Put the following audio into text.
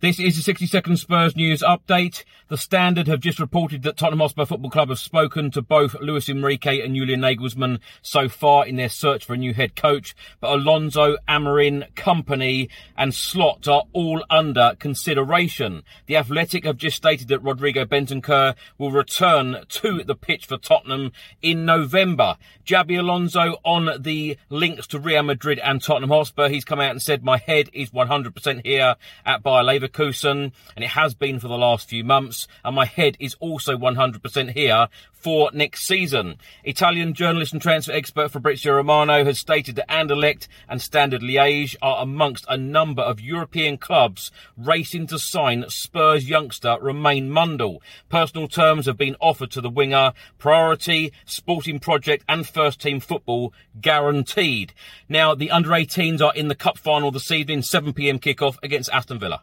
This is a 60 second Spurs news update. The Standard have just reported that Tottenham Hotspur Football Club have spoken to both Luis Enrique and Julian Nagelsmann so far in their search for a new head coach. But Alonso, Amorim, Kompany and Slot are all under consideration. The Athletic have just stated that Rodrigo Bentancur will return to the pitch for Tottenham in November. Xabi Alonso on the links to Real Madrid and Tottenham Hotspur. He's come out and said, my head is 100% here at Bayer Leverkusen Leverkusen, and it has been for the last few months. And my head is also 100% here for next season. Italian journalist and transfer expert Fabrizio Romano has stated that Anderlecht and Standard Liège are amongst a number of European clubs racing to sign Spurs youngster Romain Mundle. Personal terms have been offered to the winger, priority, sporting project and first team football guaranteed. Now, the under 18s are in the cup final this evening, 7pm kickoff against Aston Villa.